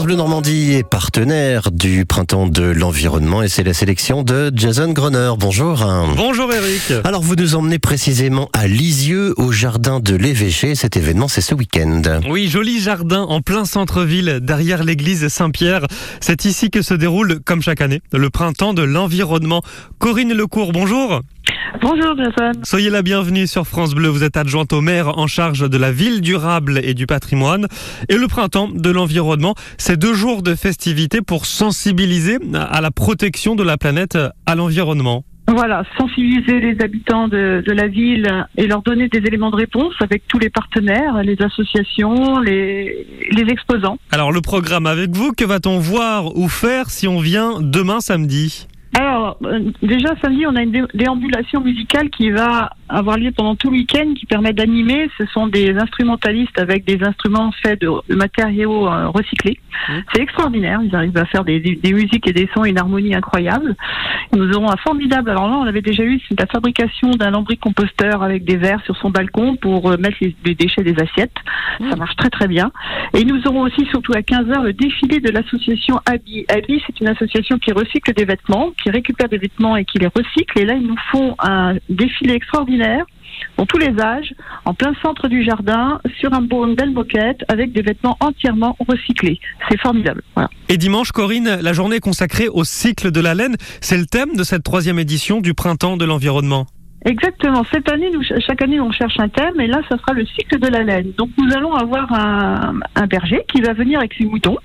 France Bleu Normandie est partenaire du Printemps de l'Environnement et c'est la sélection de Jason Groner. Bonjour. Bonjour Eric. Alors vous nous emmenez précisément à Lisieux, au jardin de l'Évêché. Cet événement, c'est ce week-end. Oui, joli jardin en plein centre-ville, derrière l'église Saint-Pierre. C'est ici que se déroule, comme chaque année, le Printemps de l'Environnement. Corinne Lecourt, bonjour. Bonjour Jason. Soyez la bienvenue sur France Bleu. Vous êtes adjointe au maire en charge de la ville durable et du patrimoine. Et le printemps de l'environnement, c'est deux jours de festivités pour sensibiliser à la protection de la planète, à l'environnement. Voilà, sensibiliser les habitants de, de, la ville et leur donner des éléments de réponse avec tous les partenaires, les associations, les, les exposants. Alors le programme avec vous, que va-t-on voir ou faire si on vient demain samedi? Alors, euh, déjà samedi, on a une déambulation musicale qui va avoir lieu pendant tout le week-end, qui permet d'animer. Ce sont des instrumentalistes avec des instruments faits de, matériaux euh, recyclés. Mmh. C'est extraordinaire. Ils arrivent à faire des, des, musiques et des sons et une harmonie incroyable. Nous aurons un formidable. Alors là, on avait déjà eu la fabrication d'un lambris-composteur avec des verres sur son balcon pour euh, mettre les, déchets des assiettes. Ça mmh. marche très très bien. Et nous aurons aussi, surtout à 15h, le défilé de l'association Abi. Abi, c'est une association qui recycle des vêtements qui récupèrent des vêtements et qui les recyclent. Et là, ils nous font un défilé extraordinaire dans tous les âges, en plein centre du jardin, sur un une belle moquette, avec des vêtements entièrement recyclés. C'est formidable. Et dimanche, Corinne, la journée consacrée au cycle de la laine, c'est le thème de cette troisième édition du Printemps de l'environnement. Exactement. Cette année, nous, chaque année, on cherche un thème, et là, ça sera le cycle de la laine. Donc, nous allons avoir un, un berger qui va venir avec ses moutons.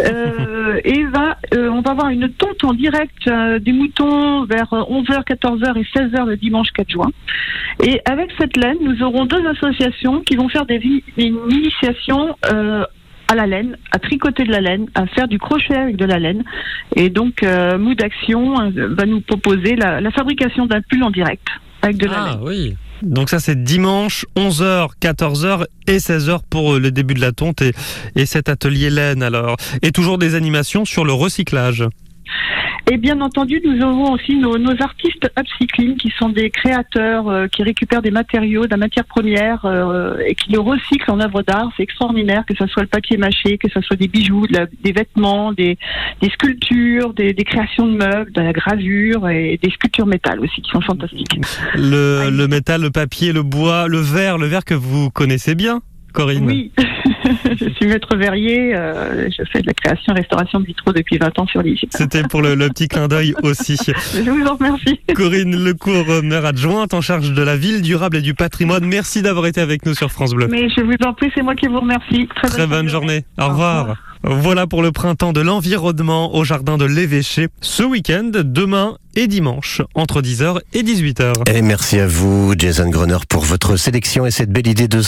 Euh, et va, euh, on va avoir une tonte en direct euh, des moutons vers 11h, 14h et 16h le dimanche 4 juin. Et avec cette laine, nous aurons deux associations qui vont faire des, une initiation à la laine, à tricoter de la laine, à faire du crochet avec de la laine. Et donc, Mood Action va nous proposer la, la fabrication d'un pull en direct avec de la ah, laine. oui. Donc ça c'est dimanche 11h, 14h et 16h pour le début de la tonte et, et cet atelier laine alors. Et toujours des animations sur le recyclage. Et bien entendu, nous avons aussi nos, artistes upcycling qui sont des créateurs euh, qui récupèrent des matériaux, de la matière première euh, et qui le recyclent en œuvre d'art. C'est extraordinaire, que ce soit le papier mâché, que ce soit des bijoux, des vêtements, des, sculptures, des, créations de meubles, de la gravure et des sculptures métal aussi qui sont fantastiques. Le, le métal, le papier, le bois, le verre, le verre que vous connaissez bien, Corinne. Oui. je suis maître verrier. Euh, je fais de la création et restauration de vitraux depuis 20 ans sur l'île. C'était pour le, petit clin d'œil aussi. je vous en remercie. Corinne Lecourt, maire adjointe en charge de la ville durable et du patrimoine. Merci d'avoir été avec nous sur France Bleu. Mais je vous en prie, c'est moi qui vous remercie. Très, bonne, journée. Au, revoir. Voilà pour le printemps de l'environnement au jardin de l'Évêché. Ce week-end, demain et dimanche, entre 10h et 18h. Et merci à vous, Jason Groner, pour votre sélection et cette belle idée de